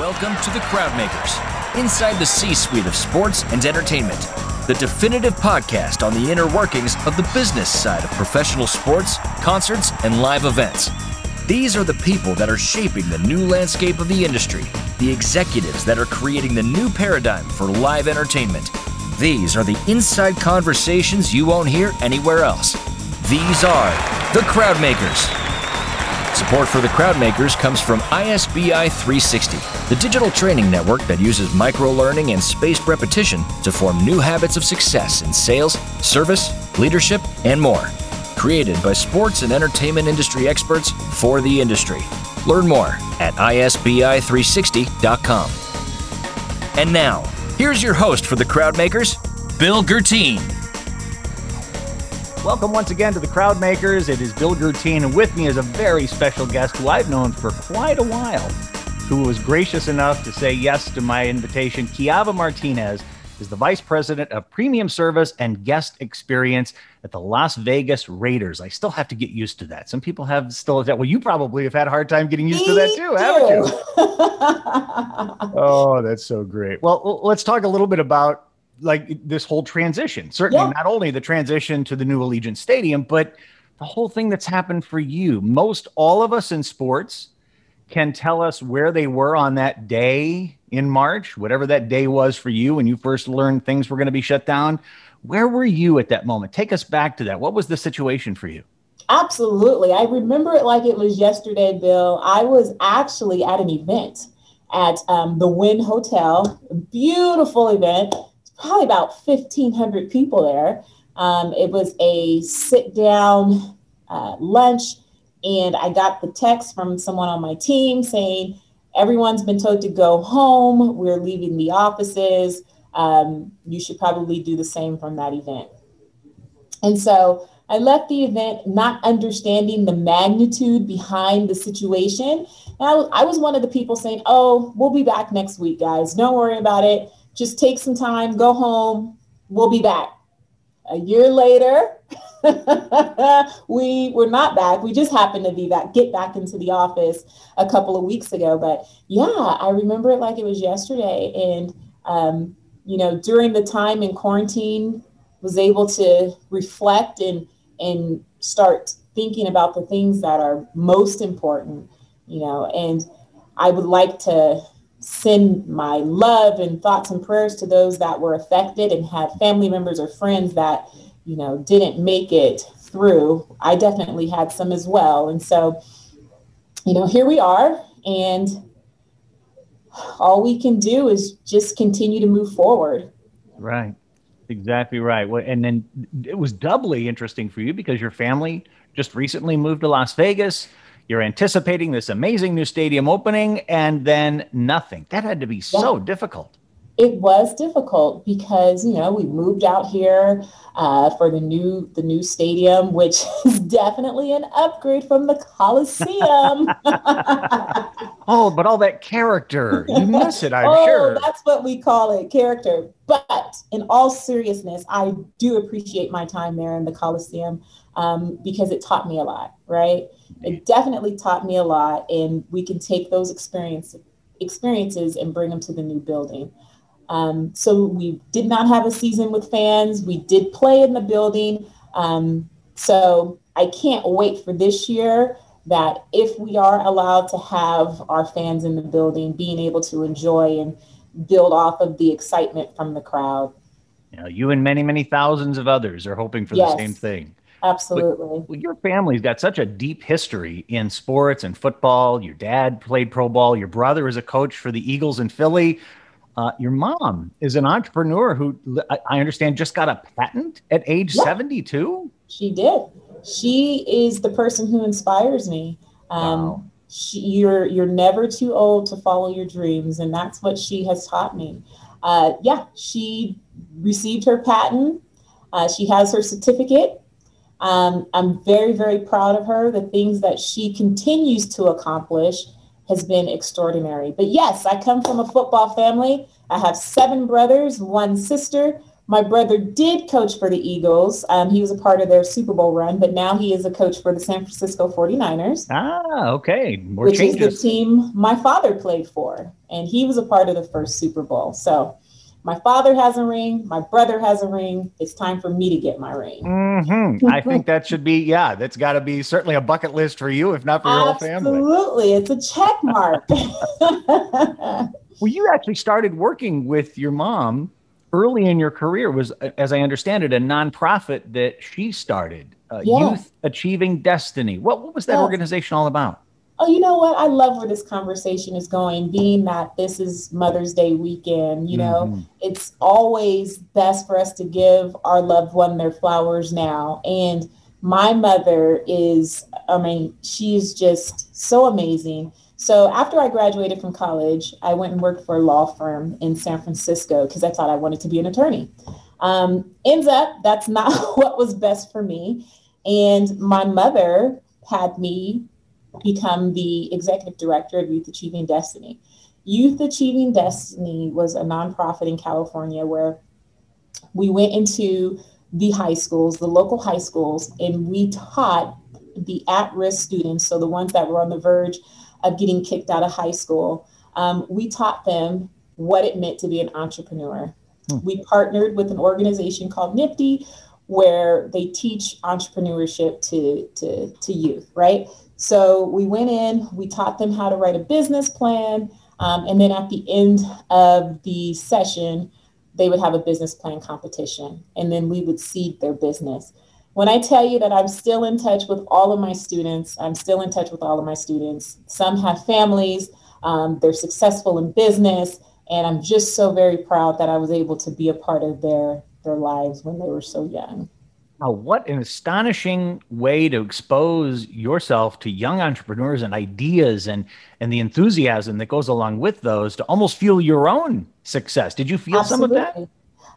Welcome to the Crowdmakers, inside the C suite of sports and entertainment, the definitive podcast on the inner workings of the business side of professional sports, concerts, and live events. These are the people that are shaping the new landscape of the industry, the executives that are creating the new paradigm for live entertainment. These are the inside conversations you won't hear anywhere else. These are the Crowdmakers. Support for the Crowdmakers comes from ISBI 360, the digital training network that uses micro learning and spaced repetition to form new habits of success in sales, service, leadership, and more. Created by sports and entertainment industry experts for the industry. Learn more at isbi360.com. And now, here's your host for the Crowdmakers, Bill Guertin. Welcome once again to the Crowdmakers. It is Bill Guertin, and with me is a very special guest who I've known for quite a while, who was gracious enough to say yes to my invitation. Qiava Martinez is the Vice President of Premium Service and Guest Experience at the Las Vegas Raiders. I still have to get used to that. Some people have still that. Well, you probably have had a hard time getting used me to that too, haven't you? oh, that's so great. Well, let's talk a little bit about like this whole transition. Certainly, yeah. not only the transition to the new Allegiant Stadium, but the whole thing that's happened for you. Most all of us in sports can tell us where they were on that day in March, whatever that day was for you when you first learned things were going to be shut down. Where were you at that moment? Take us back to that. What was the situation for you? Absolutely. I remember it like it was yesterday, Bill. I was actually at an event at um, the Wynn Hotel, beautiful event probably about 1,500 people there. Um, it was a sit down uh, lunch, and I got the text from someone on my team saying, Everyone's been told to go home. We're leaving the offices. Um, you should probably do the same from that event. And so I left the event not understanding the magnitude behind the situation. I, I was one of the people saying, Oh, we'll be back next week, guys. Don't worry about it just take some time, go home, we'll be back. A year later, we were not back. We just happened to be back, get back into the office a couple of weeks ago. But yeah, I remember it like it was yesterday. And, um, you know, during the time in quarantine, was able to reflect and, and start thinking about the things that are most important, you know, and I would like to send my love and thoughts and prayers to those that were affected and had family members or friends that you know didn't make it through. I definitely had some as well. And so you know here we are. And all we can do is just continue to move forward. Right. Exactly right. Well, and then it was doubly interesting for you because your family just recently moved to las vegas you're anticipating this amazing new stadium opening, and then nothing. That had to be so yeah. difficult. It was difficult because you know we moved out here uh, for the new the new stadium, which is definitely an upgrade from the Coliseum. oh, but all that character, you miss it, I'm oh, sure. That's what we call it, character. But in all seriousness, I do appreciate my time there in the Coliseum um, because it taught me a lot, right? It definitely taught me a lot, and we can take those experiences experiences and bring them to the new building. Um, so we did not have a season with fans. We did play in the building. Um, so I can't wait for this year that if we are allowed to have our fans in the building, being able to enjoy and build off of the excitement from the crowd. You, know, you and many, many thousands of others are hoping for yes. the same thing. Absolutely. Well, your family's got such a deep history in sports and football. Your dad played pro ball. Your brother is a coach for the Eagles in Philly. Uh, your mom is an entrepreneur who I understand just got a patent at age yeah, 72. She did. She is the person who inspires me. Um, wow. She, you're you're never too old to follow your dreams, and that's what she has taught me. Uh, yeah, she received her patent. Uh, she has her certificate um, I'm very, very proud of her. The things that she continues to accomplish has been extraordinary. But yes, I come from a football family. I have seven brothers, one sister. My brother did coach for the Eagles. Um, he was a part of their Super Bowl run, but now he is a coach for the San Francisco 49ers. Ah, okay. More which changes. is the team my father played for. And he was a part of the first Super Bowl. So my father has a ring, my brother has a ring. It's time for me to get my ring. Mm-hmm. I think that should be, yeah, that's got to be certainly a bucket list for you, if not for your Absolutely. whole family. Absolutely. It's a check mark. well, you actually started working with your mom early in your career, was, as I understand it, a nonprofit that she started, uh, yeah. Youth Achieving Destiny. What, what was that organization all about? Oh, you know what? I love where this conversation is going, being that this is Mother's Day weekend. You know, mm-hmm. it's always best for us to give our loved one their flowers now. And my mother is, I mean, she's just so amazing. So after I graduated from college, I went and worked for a law firm in San Francisco because I thought I wanted to be an attorney. Um, ends up, that's not what was best for me. And my mother had me become the executive director of Youth Achieving Destiny. Youth Achieving Destiny was a nonprofit in California where we went into the high schools, the local high schools, and we taught the at risk students, so the ones that were on the verge of getting kicked out of high school, um, we taught them what it meant to be an entrepreneur. Hmm. We partnered with an organization called NFTE where they teach entrepreneurship to, to, to youth, right? So we went in, we taught them how to write a business plan. Um, and then at the end of the session, they would have a business plan competition. And then we would seed their business. When I tell you that I'm still in touch with all of my students, I'm still in touch with all of my students. Some have families, um, they're successful in business. And I'm just so very proud that I was able to be a part of their, their lives when they were so young. Now, what an astonishing way to expose yourself to young entrepreneurs and ideas and, and the enthusiasm that goes along with those to almost feel your own success. Did you feel Absolutely. some of that?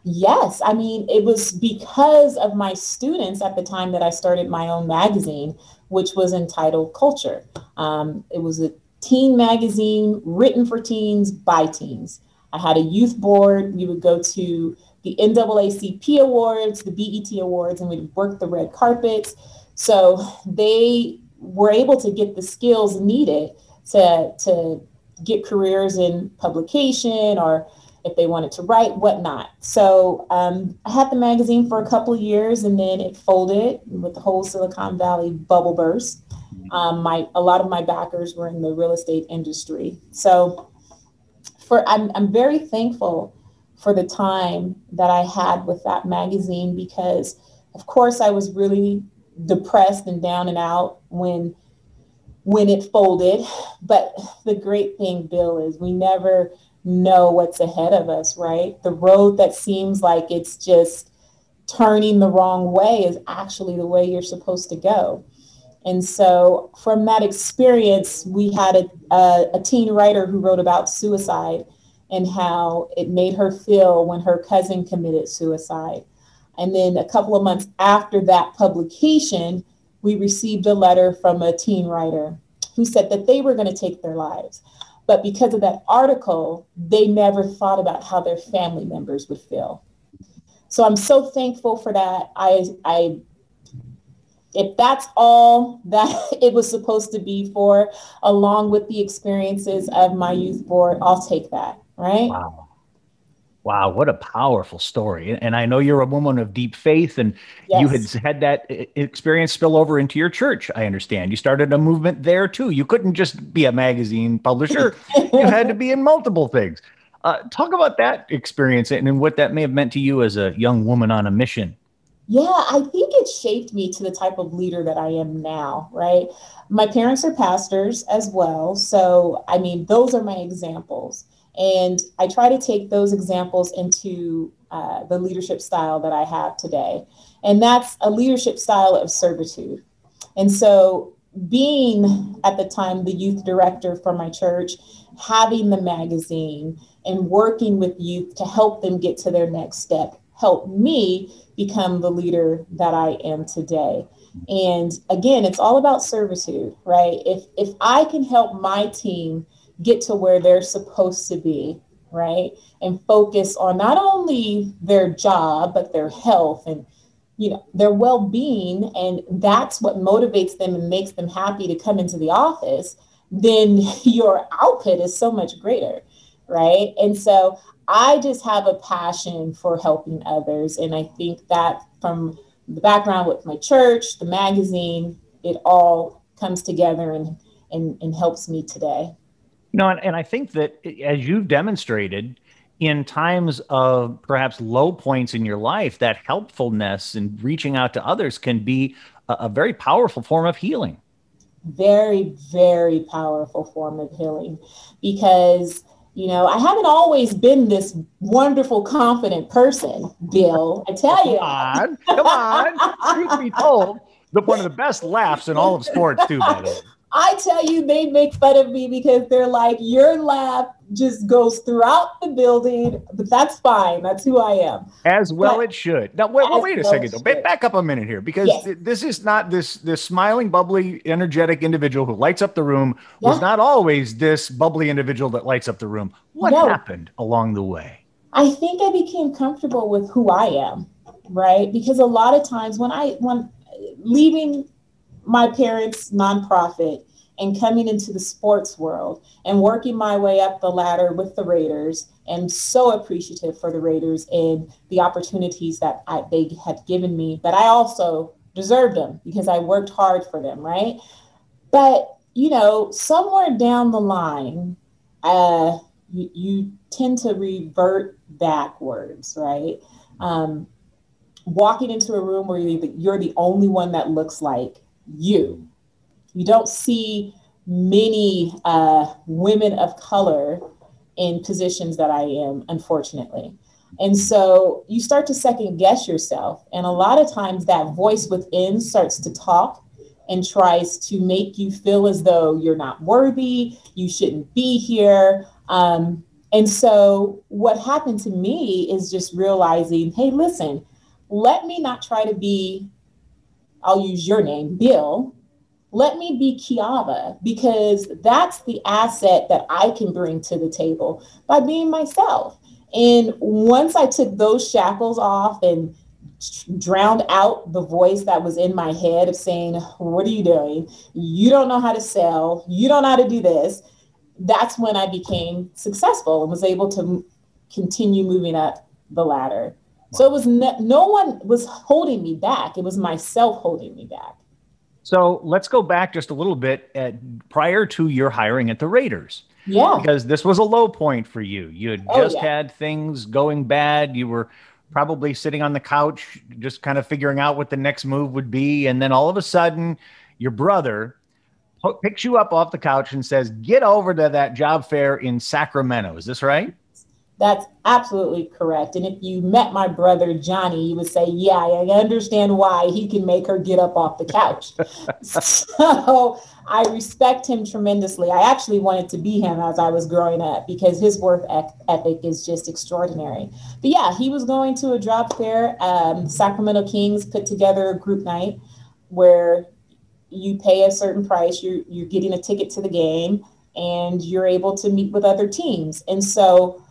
Yes. I mean, it was because of my students at the time that I started my own magazine, which was entitled Culture. Um, it was a teen magazine written for teens by teens. I had a youth board. We would go to the NAACP awards, the BET awards, and we worked the red carpets. So they were able to get the skills needed to, to get careers in publication or if they wanted to write, whatnot. So um, I had the magazine for a couple years and then it folded with the whole Silicon Valley bubble burst. Um, my a lot of my backers were in the real estate industry. So for I'm, I'm very thankful for the time that I had with that magazine because, of course, I was really depressed and down and out when when it folded. But the great thing, Bill, is we never know what's ahead of us, right? The road that seems like it's just turning the wrong way is actually the way you're supposed to go. And so, from that experience, we had a, a, a teen writer who wrote about suicide and how it made her feel when her cousin committed suicide. And then a couple of months after that publication, we received a letter from a teen writer who said that they were going to take their lives. But because of that article, they never thought about how their family members would feel. So I'm so thankful for that. I, I if that's all that it was supposed to be for, along with the experiences of my youth board, I'll take that right? Wow. Wow, what a powerful story. And I know you're a woman of deep faith and yes. you had had that experience spill over into your church, I understand. You started a movement there too. You couldn't just be a magazine publisher, you had to be in multiple things. Uh, talk about that experience and what that may have meant to you as a young woman on a mission. Yeah, I think it shaped me to the type of leader that I am now, right? My parents are pastors as well. So, I mean, those are my examples. And I try to take those examples into uh, the leadership style that I have today. And that's a leadership style of servitude. And so, being at the time the youth director for my church, having the magazine and working with youth to help them get to their next step helped me become the leader that I am today. And again, it's all about servitude, right? If if I can help my team get to where they're supposed to be, right? And focus on not only their job, but their health and you know their well-being. And that's what motivates them and makes them happy to come into the office then your output is so much greater right? And so i just have a passion for helping others. And i think that from the background with my church the magazine it all comes together and and, and helps me today no, and, and I think that eh, as you've demonstrated, in times of perhaps low points in your life, that helpfulness and reaching out to others can be a, a, very powerful form of healing. Very, very powerful form of healing because, you know, I haven't always been this wonderful, confident person, Bill. I tell you. Come on, come on. Truth be told, the, one of the best laughs in all of sports, too, by the way. I tell you, they make fun of me because they're like, your laugh just goes throughout the building, but that's fine. That's who I am. As well, but, it should. Now, wait, well, wait a well second, though. Back up a minute here, because yes. this is not this this smiling, bubbly, energetic individual who lights up the room yeah. was not always this bubbly individual that lights up the room. What no. happened along the way? I think I became comfortable with who I am, right? Because a lot of times when I when leaving my parents' nonprofit and coming into the sports world and working my way up the ladder with the Raiders and so appreciative for the Raiders and the opportunities that I, they had given me, but I also deserved them because I worked hard for them, right? But, you know, somewhere down the line, uh, you, you tend to revert backwards, right? Um, walking into a room where you're the, you're the only one that looks like you. You don't see many uh, women of color in positions that I am, unfortunately. And so you start to second guess yourself. And a lot of times that voice within starts to talk and tries to make you feel as though you're not worthy, you shouldn't be here. Um, and so what happened to me is just realizing hey, listen, let me not try to be I'll use your name, Bill. Let me be Qiava because that's the asset that I can bring to the table by being myself. And once I took those shackles off and drowned out the voice that was in my head of saying, What are you doing? You don't know how to sell. You don't know how to do this. That's when I became successful and was able to continue moving up the ladder. So it was ne- no one was holding me back. It was myself holding me back. So let's go back just a little bit at, prior to your hiring at the Raiders. Yeah. Because this was a low point for you. You had oh, just yeah. had things going bad. You were probably sitting on the couch, just kind of figuring out what the next move would be. And then all of a sudden, your brother picks you up off the couch and says, Get over to that job fair in Sacramento. Is this right? That's absolutely correct. And if you met my brother Johnny, you would say, Yeah, I understand why he can make her get up off the couch. so I respect him tremendously. I actually wanted to be him as I was growing up because his work ethic is just extraordinary. But yeah, he was going to a job fair. Um, Sacramento Kings put together a group night where you pay a certain price, you're, you're getting a ticket to the game, and you're able to meet with other teams. And so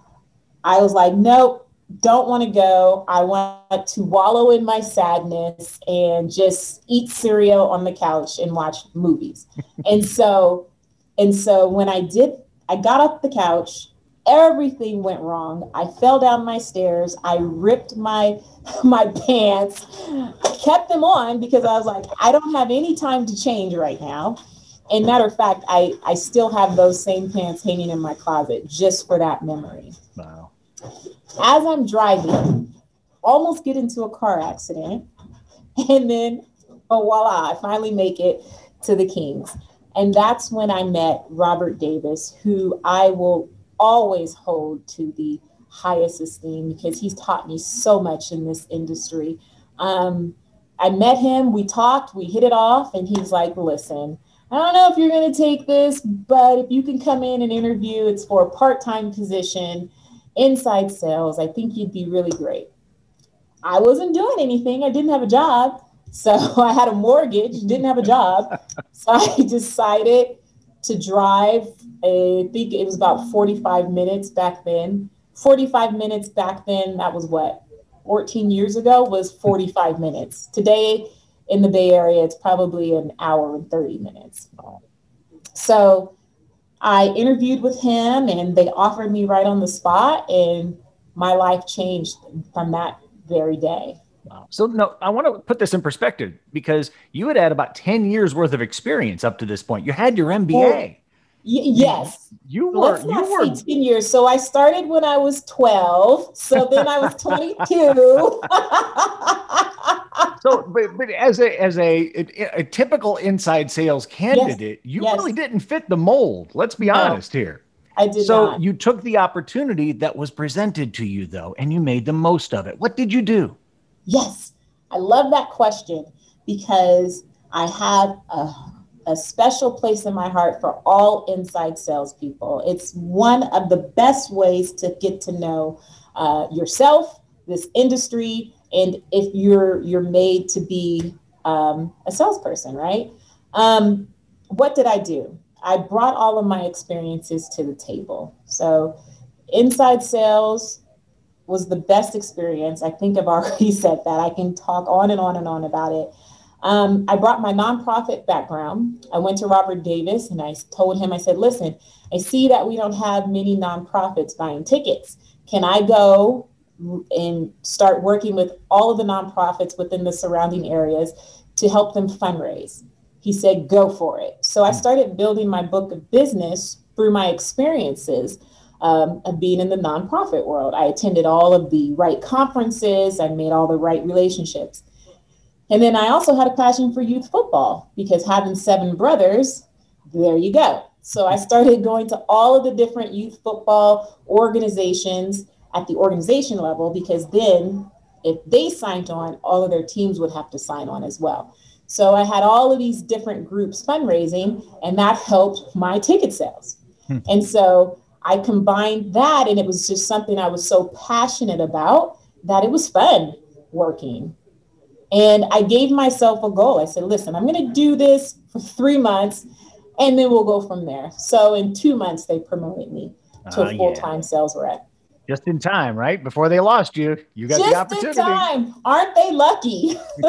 I was like, nope, don't want to go. I want to wallow in my sadness and just eat cereal on the couch and watch movies. and so, and so when I did, I got off the couch. Everything went wrong. I fell down my stairs. I ripped my my pants. I kept them on because I was like, I don't have any time to change right now. And matter of fact, I I still have those same pants hanging in my closet just for that memory. Wow as I'm driving, almost get into a car accident. And then, oh, voila, I finally make it to the Kings. And that's when I met Robert Davis, who I will always hold to the highest esteem because he's taught me so much in this industry. Um, I met him, we talked, we hit it off, and he's like, listen, I don't know if you're going to take this, but if you can come in and interview, it's for a part time position inside sales. I think you'd be really great. I wasn't doing anything. I didn't have a job. So I had a mortgage, didn't have a job. So I decided, to drive, I think it was about 45 minutes back then. 45 minutes back then, that was what, 14 years ago, was 45 minutes. Today in the Bay Area, it's probably an hour and 30 minutes. So I interviewed with him and they offered me right on the spot, and my life changed from that very day. Wow. So no, I want to put this in perspective because you had had about 10 years worth of experience up to this point. You had your MBA. Well, yes. You were Let's not you were 10 years. So I started when I was 12. So then I was 22. so but, but as a as a, a, a typical inside sales candidate, yes. you yes. really didn't fit the mold. Let's be no. honest here. I did so not. you took the opportunity that was presented to you though and you made the most of it. What did you do? Yes, I love that question because I have a, a special place in my heart for all inside salespeople. It's one of the best ways to get to know uh, yourself, this industry, and if you're you're made to be um, a salesperson, right? Um, what did I do? I brought all of my experiences to the table. So, inside sales, was the best experience. I think I've already said that. I can talk on and on and on about it. Um, I brought my nonprofit background. I went to Robert Davis and I told him, I said, listen, I see that we don't have many nonprofits buying tickets. Can I go and start working with all of the nonprofits within the surrounding areas to help them fundraise? He said, go for it. So I started building my book of business through my experiences um, of being in the nonprofit world. I attended all of the right conferences, I made all the right relationships. And then I also had a passion for youth football because having seven brothers, there you go. So I started going to all of the different youth football organizations at the organization level because then if they signed on, all of their teams would have to sign on as well. So I had all of these different groups fundraising, and that helped my ticket sales. Hmm. And so I combined that, and it was just something I was so passionate about that it was fun working. And I gave myself a goal. I said, listen, I'm going to do this for three months and then we'll go from there. So in two months, they promoted me to uh, a full time yeah. sales rep just in time, right? Before they lost you, you got just the opportunity. Just in time. Aren't they lucky?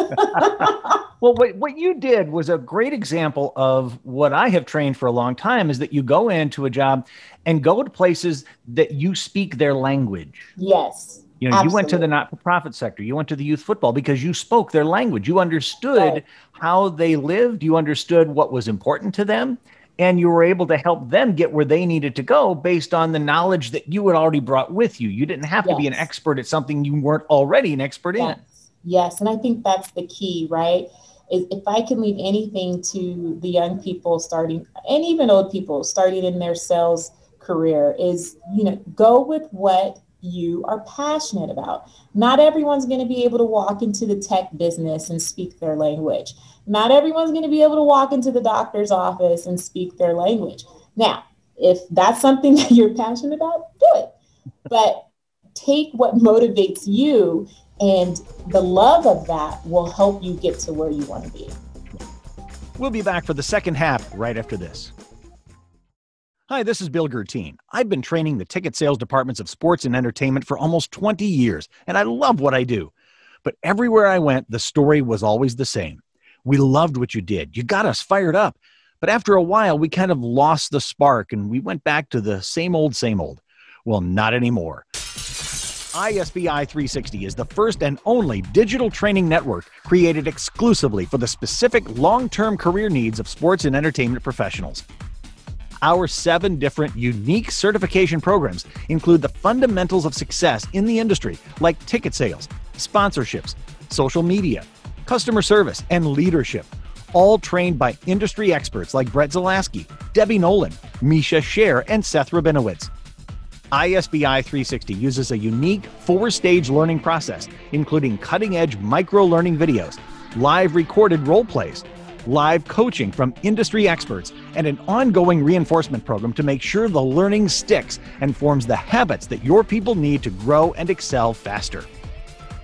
well, what, what you did was a great example of what I have trained for a long time is that you go into a job and go to places that you speak their language. Yes. You know, Absolutely. you went to the not-for-profit sector, you went to the youth football because you spoke their language. You understood right. how they lived, you understood what was important to them, and you were able to help them get where they needed to go based on the knowledge that you had already brought with you. You didn't have yes. to be an expert at something you weren't already an expert yes. in. Yes, and I think that's the key, right? Is if I can leave anything to the young people starting and even old people starting in their sales career is, you know, go with what you are passionate about. Not everyone's going to be able to walk into the tech business and speak their language. Not everyone's going to be able to walk into the doctor's office and speak their language. Now, if that's something that you're passionate about, do it. But take what motivates you, and the love of that will help you get to where you want to be. We'll be back for the second half right after this. Hi, this is Bill Guertin. I've been training the ticket sales departments of sports and entertainment for almost 20 years, and I love what I do. But everywhere I went, the story was always the same. We loved what you did. You got us fired up. But after a while, we kind of lost the spark and we went back to the same old, same old. Well, not anymore. ISBI 360 is the first and only digital training network created exclusively for the specific long term career needs of sports and entertainment professionals. Our seven different unique certification programs include the fundamentals of success in the industry, like ticket sales, sponsorships, social media, customer service, and leadership, all trained by industry experts like Brett Zalaski, Debbie Nolan, Misha Scher, and Seth Rabinowitz. ISBI 360 uses a unique four stage learning process, including cutting edge micro learning videos, live recorded role plays, live coaching from industry experts, and an ongoing reinforcement program to make sure the learning sticks and forms the habits that your people need to grow and excel faster.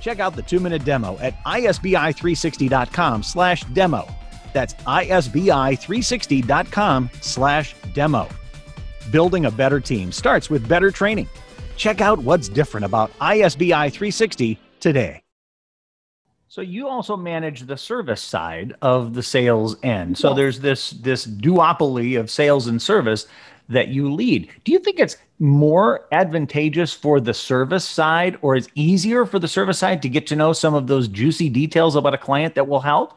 Check out the two-minute demo at isbi360.com slash demo. That's isbi360.com slash demo. Building a better team starts with better training. Check out what's different about ISBI 360 today. So you also manage the service side of the sales end. So Yes. there's this this duopoly of sales and service that you lead. Do you think it's more advantageous for the service side or is easier for the service side to get to know some of those juicy details about a client that will help?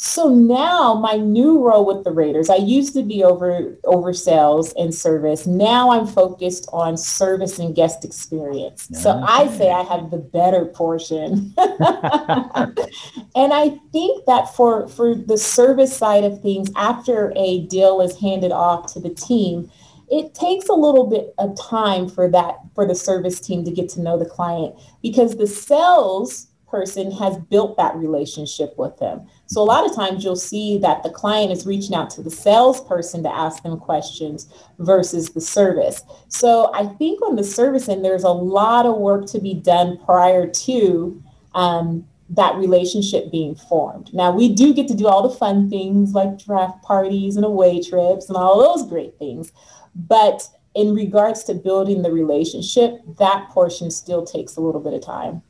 So now my new role with the Raiders, I used to be over over sales and service. Now I'm focused on service and guest experience. So I say I have the better portion. and I think that for for the service side of things, after a deal is handed off to the team, it takes a little bit of time for that for the service team to get to know the client because the sales person has built that relationship with them. So a lot of times you'll see that the client is reaching out to the salesperson to ask them questions versus the service. So I think on the service end, there's a lot of work to be done prior to um, that relationship being formed. Now we do get to do all the fun things like draft parties and away trips and all those great things. But in regards to building the relationship, that portion still takes a little bit of time.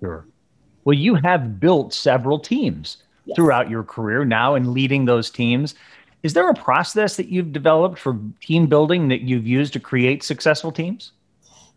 Sure. Well, you have built several teams Yes. throughout your career now and leading those teams. Is there a process that you've developed for team building that you've used to create successful teams?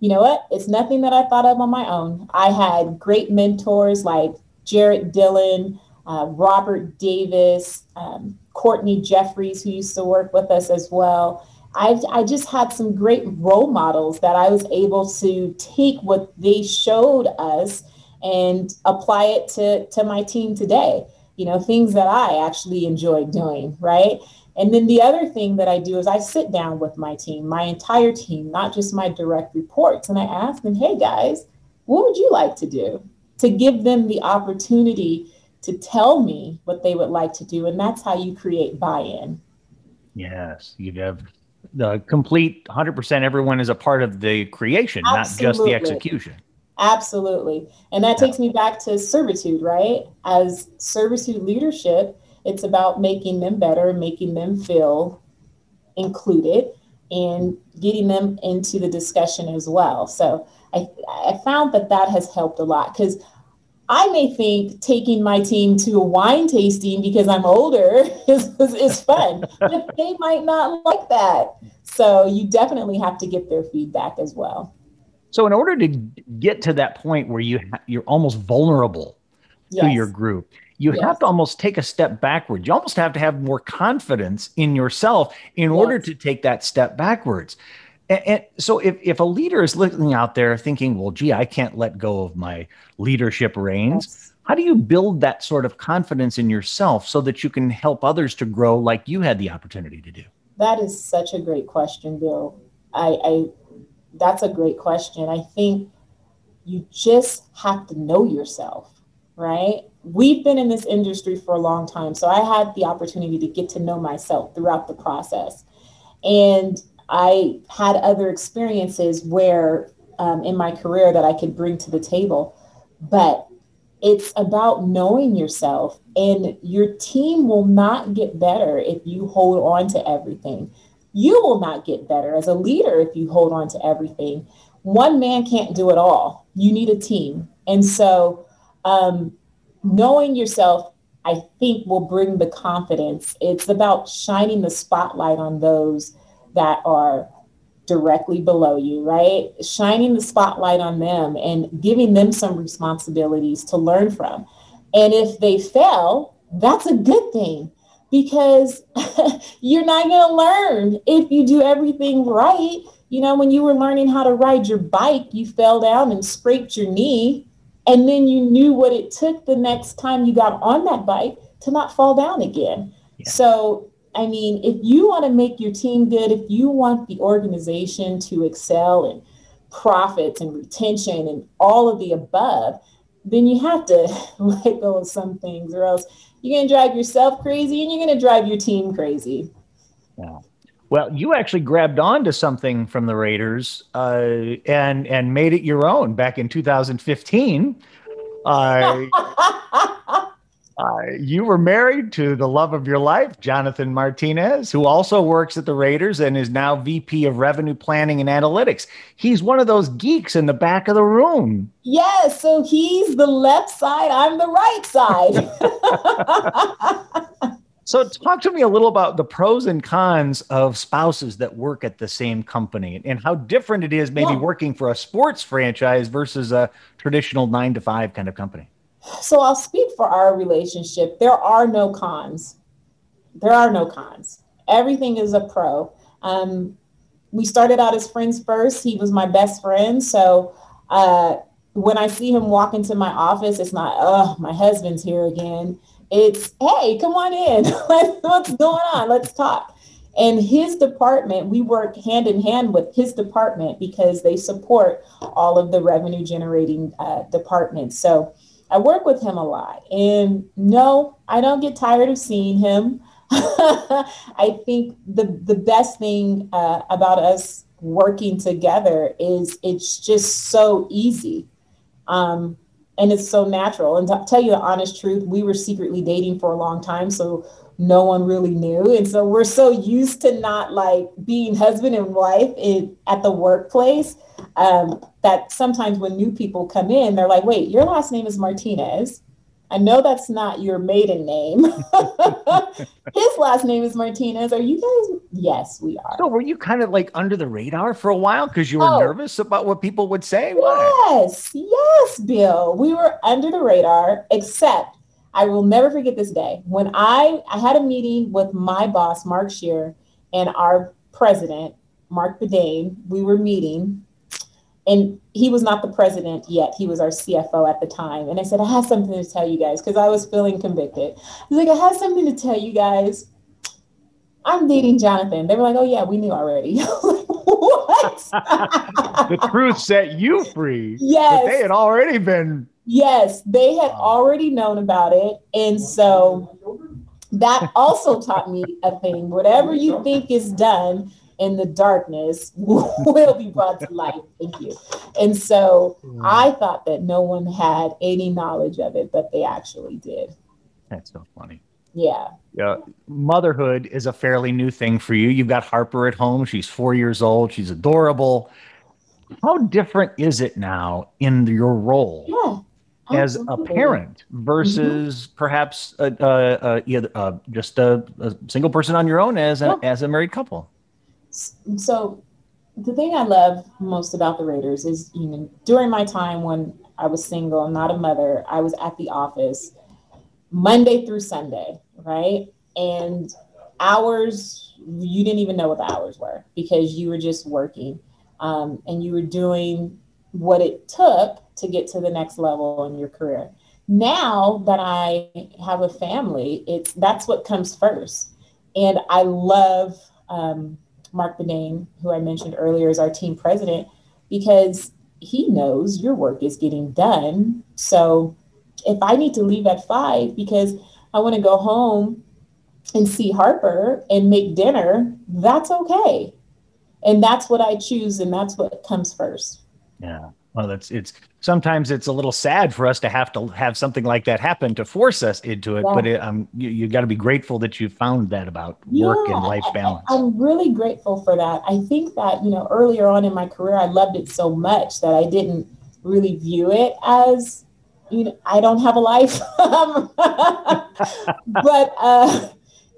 you know what? It's nothing that I thought of on my own. I had great mentors like Jarrett Dillon, uh, Robert Davis, um, Courtney Jeffries, who used to work with us as well. I've, I just had some great role models that I was able to take what they showed us and apply it to, to my team today. You know, things that I actually enjoy doing, right? And then the other thing that I do is I sit down with my team, my entire team, not just my direct reports, and I ask them, hey guys, what would you like to do? To give them the opportunity to tell me what they would like to do. And that's how you create buy in. Yes, you have the complete 100% everyone is a part of the creation, not just the execution. Absolutely. And that takes me back to servitude, right? As servitude leadership, it's about making them better, making them feel included, and getting them into the discussion as well. So I, I found that that has helped a lot because I may think taking my team to a wine tasting because I'm older is, is, is fun, but they might not like that. So you definitely have to get their feedback as well. So in order to get to that point where you ha- you're almost vulnerable to your group, you Yes. have to almost take a step backwards. You almost have to have more confidence in yourself in order to take that step backwards. And, and so if, if a leader is looking out there thinking, well, gee, I can't let go of my leadership reins, Yes. how do you build that sort of confidence in yourself so that you can help others to grow like you had the opportunity to do? That is such a great question, Bill. I, I that's a great question. I think you just have to know yourself, right? We've been in this industry for a long time, so I had the opportunity to get to know myself throughout the process, and I had other experiences where um, in my career that I could bring to the table, but it's about knowing yourself and your team will not get better if you hold on to everything you will not get better. As a leader if you hold on to everything one man can't do it all. You need a team. And so um, knowing yourself i think will bring the confidence. It's about shining the spotlight on those that are directly below you, right? Shining the spotlight on them and giving them some responsibilities to learn from. And if they fail, that's a good thing because you're not going to learn if you do everything right. You know, when you were learning how to ride your bike, you fell down and scraped your knee. And then you knew what it took the next time you got on that bike to not fall down again. Yeah. So I mean, if you want to make your team good, if you want the organization to excel in profits and retention and all of the above, then you have to let go of some things, or else you're going to drive yourself crazy and you're going to drive your team crazy. Yeah. Well, you actually grabbed onto something from the Raiders uh, and and made it your own back in 2015. Uh, Uh, you were married to the love of your life, Jonathan Martinez, who also works at the Raiders and is now VP of Revenue Planning and Analytics. He's one of those geeks in the back of the room. Yes, so he's the left side, I'm the right side. so, talk to me a little about the pros and cons of spouses that work at the same company and how different it is maybe yeah. working for a sports franchise versus a traditional nine to five kind of company. So I'll speak for our relationship. There are no cons. There are no cons. Everything is a pro. Um, we started out as friends first. He was my best friend. So uh, when I see him walk into my office, it's not, oh, my husband's here again. It's, hey, come on in. What's going on? Let's talk. And his department, we work hand in hand with his department because they support all of the revenue generating uh, departments. So I work with him a lot. And no, I don't get tired of seeing him. I think the the best thing uh, about us working together is it's just so easy. Um, and it's so natural. And to tell you the honest truth, we were secretly dating for a long time, so no one really knew. And so we're so used to not like being husband and wife in, at the workplace um, that sometimes when new people come in, they're like, wait, your last name is Martinez. I know that's not your maiden name. His last name is Martinez. Are you guys? Yes, we are. So were you kind of like under the radar for a while because you were oh. nervous about what people would say? Yes, yes, Bill. We were under the radar, except I will never forget this day when I I had a meeting with my boss, Mark Shear, and our president, Marc Badain. We were meeting and he was not the president yet. He was our CFO at the time. And I said, I have something to tell you guys because I was feeling convicted. He's like, I have something to tell you guys. I'm dating Jonathan. They were like, oh, yeah, we knew already. what? the truth set you free. Yes. But they had already been. Yes, they had already known about it. And so that also taught me a thing. Whatever you think is done, in the darkness will be brought to light. Thank you. And so mm. I thought that no one had any knowledge of it, but they actually did. That's so funny. Yeah. Yeah. Motherhood is a fairly new thing for you. You've got Harper at home. She's four years old. She's adorable. How different is it now in your role? Yeah. As a parent versus mm-hmm. perhaps a, a, a, a just a, single person on your own as yeah. as a married couple so the thing I love most about the Raiders is, you know, during my time when I was single, not a mother, I was at the office Monday through Sunday, right? And hours, you didn't even know what the hours were because you were just working um, and you were doing what it took to get to the next level in your career. Now that I have a family, it's that's what comes first. And I love um, Marc Badain, who I mentioned earlier, is our team president, because he knows your work is getting done. So if I need to leave at five because I want to go home and see Harper and make dinner, that's okay. And that's what I choose, and that's what comes first. Yeah. Well, that's it's sometimes it's a little sad for us to have to have something like that happen to force us into it. Yeah. But it, um, you, you got to be grateful that you found that about yeah, work and life balance. I, I'm really grateful for that. I think that you know earlier on in my career, I loved it so much that I didn't really view it as you know I don't have a life, but. uh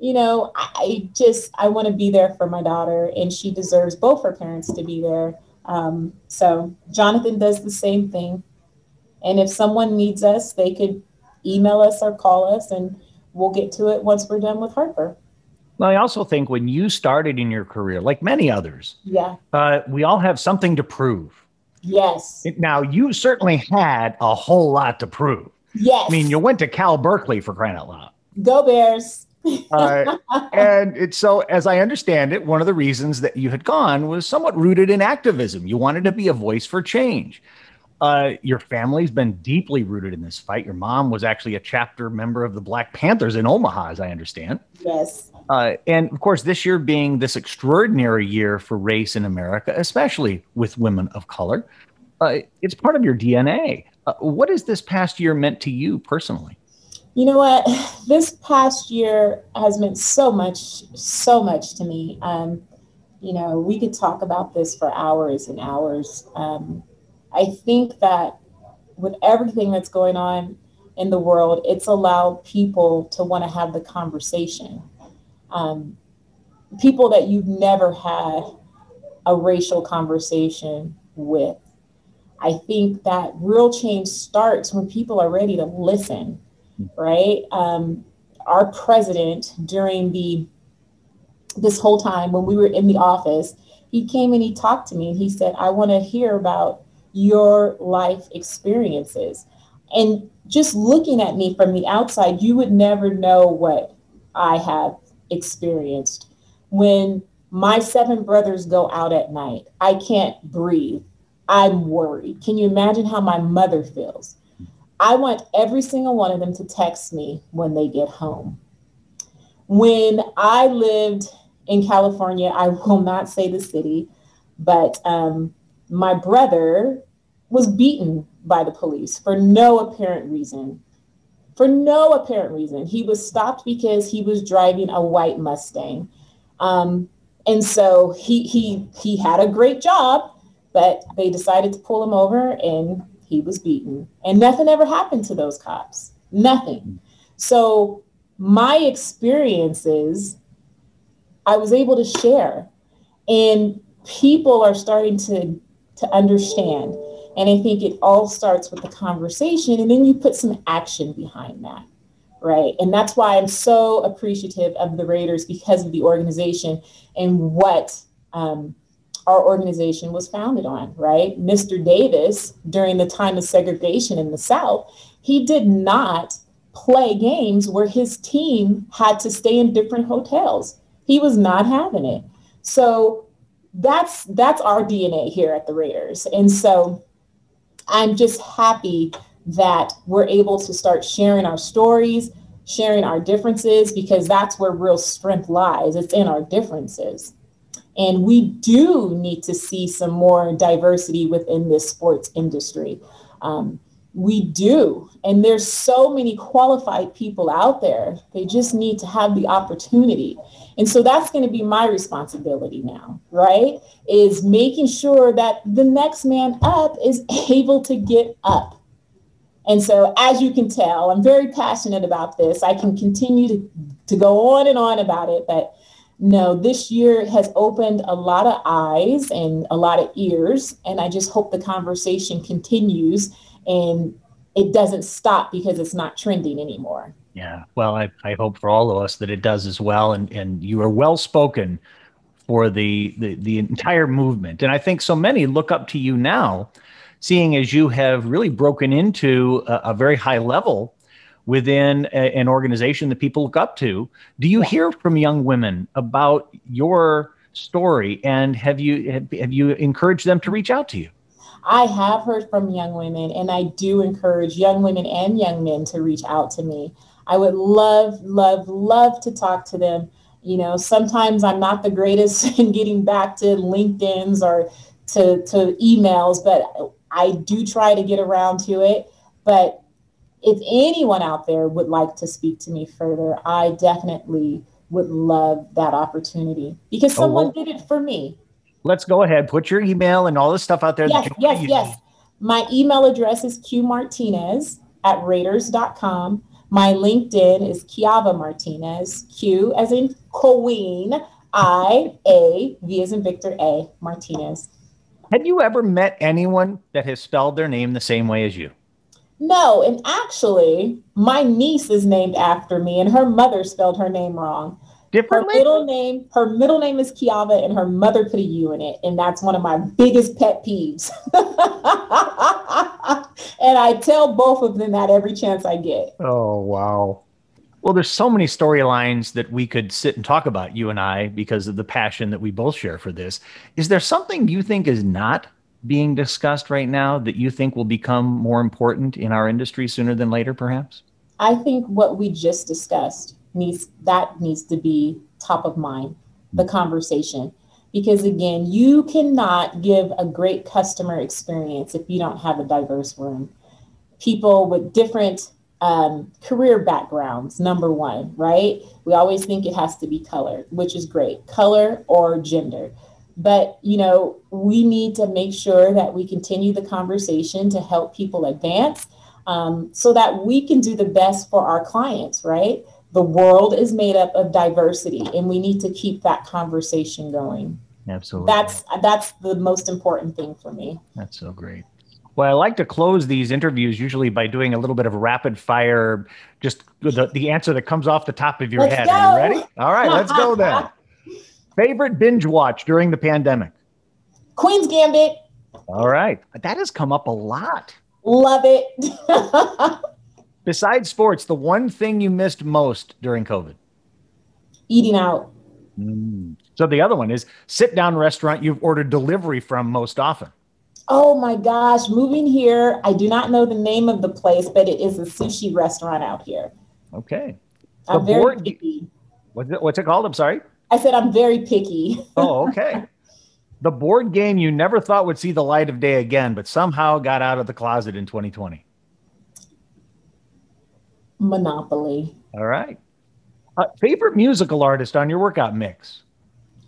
you know, I just I want to be there for my daughter, and she deserves both her parents to be there. Um, so Jonathan does the same thing. And if someone needs us, they could email us or call us and we'll get to it once we're done with Harper. Well, I also think when you started in your career, like many others, yeah, uh, we all have something to prove. Yes. Now, you certainly had a whole lot to prove. Yes. I mean, you went to Cal Berkeley for crying out loud. Go Bears uh, and it's so, as I understand it, one of the reasons that you had gone was somewhat rooted in activism. You wanted to be a voice for change. Uh, your family's been deeply rooted in this fight. Your mom was actually a chapter member of the Black Panthers in Omaha, as I understand. Yes. Uh, and of course, this year being this extraordinary year for race in America, especially with women of color, uh, it's part of your DNA. Uh, what has this past year meant to you personally? You know what? This past year has meant so much, so much to me. Um, you know, we could talk about this for hours and hours. Um, I think that with everything that's going on in the world, it's allowed people to want to have the conversation. Um, people that you've never had a racial conversation with. I think that real change starts when people are ready to listen, right? Um, our president during the this whole time when we were in the office, he came and he talked to me and he said, I want to hear about your life experiences. And just looking at me from the outside, you would never know what I have experienced. When my seven brothers go out at night, I can't breathe. I'm worried. Can you imagine how my mother feels? I want every single one of them to text me when they get home. When I lived in California. I will not say the city, but um, my brother was beaten by the police for no apparent reason. For no apparent reason. He was stopped because he was driving a white Mustang. Um, and so he, he, he had a great job, but they decided to pull him over and he was beaten. And nothing ever happened to those cops. Nothing. So my experiences I was able to share. And people are starting to, to understand. And I think it all starts with the conversation, and then you put some action behind that. Right. And that's why I'm so appreciative of the Raiders because of the organization and what um, our organization was founded on. Right. Mr. Davis, during the time of segregation in the South, he did not play games where his team had to stay in different hotels. He was not having it. So that's that's our DNA here at the Raiders. And so I'm just happy that we're able to start sharing our stories, sharing our differences, because that's where real strength lies. It's in our differences. And we do need to see some more diversity within this sports industry. Um, we do. And there's so many qualified people out there. They just need to have the opportunity. And so that's going to be my responsibility now, right? Is making sure that the next man up is able to get up. And so, as you can tell, I'm very passionate about this. I can continue to, to go on and on about it, but no, this year has opened a lot of eyes and a lot of ears. And I just hope the conversation continues and it doesn't stop because it's not trending anymore. Yeah. Well, I, I hope for all of us that it does as well. And, and you are well spoken for the, the, the entire movement. And I think so many look up to you now, seeing as you have really broken into a, a very high level within a, an organization that people look up to. Do you hear from young women about your story and have you have, have you encouraged them to reach out to you? I have heard from young women, and I do encourage young women and young men to reach out to me. I would love, love, love to talk to them. You know, sometimes I'm not the greatest in getting back to LinkedIn's or to, to emails, but I do try to get around to it. But if anyone out there would like to speak to me further, I definitely would love that opportunity because oh, someone oh, well, did it for me. Let's go ahead. Put your email and all this stuff out there. Yes, yes, yes. My email address is qmartinez at raiders.com. My LinkedIn is Qiava Martinez, Q as in Queen, I, A, V as in Victor, A, Martinez. Have you ever met anyone that has spelled their name the same way as you? No, and actually, my niece is named after me, and her mother spelled her name wrong differently? Her middle name, her middle name is Kiava, and her mother put a U in it, and that's one of my biggest pet peeves. and I tell both of them that every chance I get. Oh wow! Well, there's so many storylines that we could sit and talk about, you and I, because of the passion that we both share for this. Is there something you think is not being discussed right now that you think will become more important in our industry sooner than later, perhaps? I think what we just discussed needs that needs to be top of mind the conversation because again you cannot give a great customer experience if you don't have a diverse room people with different um, career backgrounds, number one, right? We always think it has to be color, which is great, color or gender. But, you know, we need to make sure that we continue the conversation to help people advance um, so that we can do the best for our clients, right? The world is made up of diversity, and we need to keep that conversation going. Absolutely. That's that's the most important thing for me. That's so great. Well, I like to close these interviews usually by doing a little bit of rapid fire, just the, the answer that comes off the top of your Let's head. go. Are you ready? All right, let's go then. Favorite binge watch during the pandemic? Queen's Gambit, All right. That has come up a lot. love it. Besides sports, the one thing you missed most during COVID? Eating out. Mm. So the other one is sit down restaurant you've ordered delivery from most often. Oh my gosh, moving here, I do not know the name of the place, but it is a sushi restaurant out here. Okay. I'm The board- What's it, what's it called? I'm sorry. I said I'm very picky. Oh, okay. the board game you never thought would see the light of day again, but somehow got out of the closet in 2020. Monopoly. All right. Uh, favorite musical artist on your workout mix?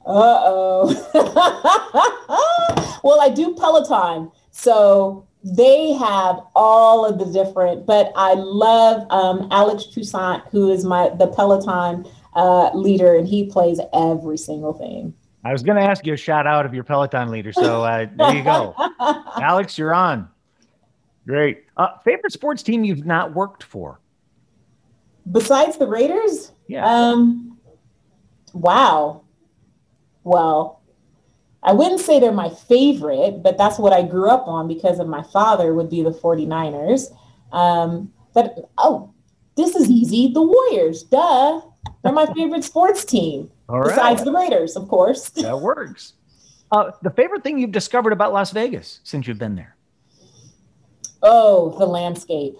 Uh oh. well, I do Peloton. So they have all of the different, but I love um, Alex Toussaint, who is my the Peloton uh, leader, and he plays every single thing. I was going to ask you a shout out of your Peloton leader. So uh, there you go. Alex, you're on. Great. Uh, favorite sports team you've not worked for? Besides the Raiders, Yeah. um, wow. Well, I wouldn't say they're my favorite, but that's what I grew up on because of my father would be the 49ers. Um, but oh, this is easy. The Warriors, duh. They're my favorite sports team. All right. Besides the Raiders, of course. that works. Uh, the favorite thing you've discovered about Las Vegas since you've been there? Oh, the landscape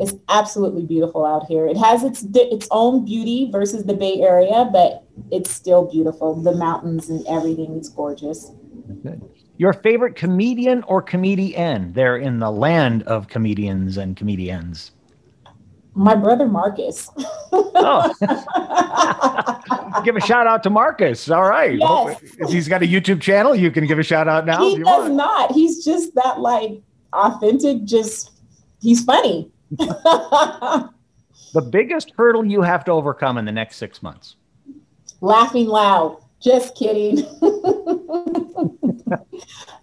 It's absolutely beautiful out here. It has its its own beauty versus the Bay Area, but it's still beautiful. The mountains and everything is gorgeous. Good. Your favorite comedian or comedian there in the land of comedians and comedians? My brother Marcus. Oh, give a shout out to Marcus. All right. Yes. If he's got a YouTube channel, you can give a shout out now he does want. not. He's just that like authentic. Just he's funny. The biggest hurdle you have to overcome in the next six months. Laughing loud. Just kidding.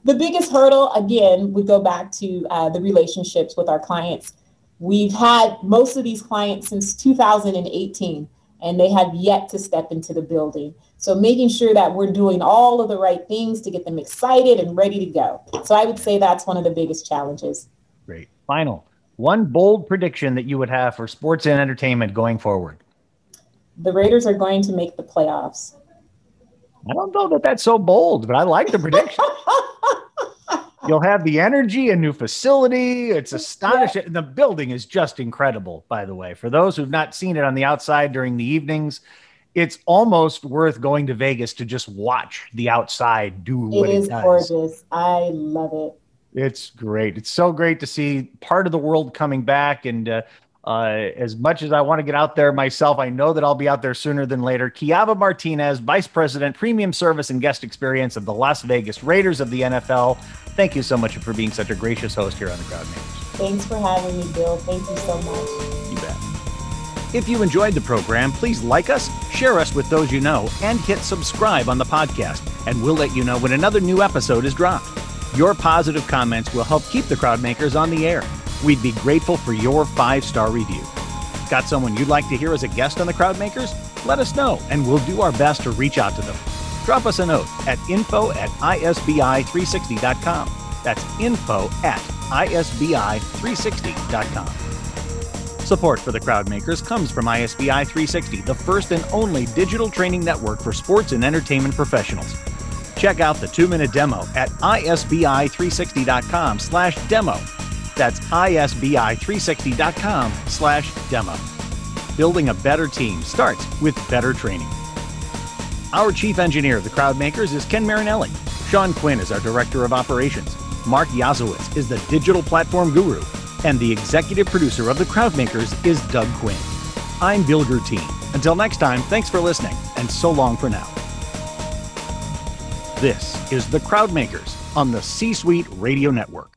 the biggest hurdle, again, we go back to uh, the relationships with our clients. We've had most of these clients since 2018, and they have yet to step into the building. So, making sure that we're doing all of the right things to get them excited and ready to go. So, I would say that's one of the biggest challenges. Great. Final. One bold prediction that you would have for sports and entertainment going forward. The Raiders are going to make the playoffs. I don't know that that's so bold, but I like the prediction. You'll have the energy, a new facility. It's astonishing. The building is just incredible, by the way. For those who've not seen it on the outside during the evenings, it's almost worth going to Vegas to just watch the outside do It what it, is does. gorgeous. I love it. It's great. It's so great to see part of the world coming back. And uh, uh, as much as I want to get out there myself, I know that I'll be out there sooner than later. Qiava Martinez, Vice President, Premium Service and Guest Experience of the Las Vegas Raiders of the NFL. Thank you so much for being such a gracious host here on the Crowd Makers. Thanks for having me, Bill. Thank you so much. You bet. If you enjoyed the program, please like us, share us with those you know, and hit subscribe on the podcast, and we'll let you know when another new episode is dropped. Your positive comments will help keep the Crowdmakers on the air. We'd be grateful for your five star review. Got someone you'd like to hear as a guest on the Crowdmakers? Let us know, and we'll do our best to reach out to them. Drop us a note at info at isbi360.com. That's info at isbi360.com. Support for the Crowdmakers comes from ISBI 360, the first and only digital training network for sports and entertainment professionals. Check out the two-minute demo at isbi360.com slash demo. That's isbi360.com slash demo. Building a better team starts with better training. Our chief engineer of the Crowdmakers is Ken Marinelli. Sean Quinn is our director of operations. Mark Yazowitz is the digital platform guru. And the executive producer of The Crowdmakers is Doug Quinn. I'm Bill Guertin. Until next time, thanks for listening, and so long for now. This is The Crowdmakers on the C Suite Radio Network.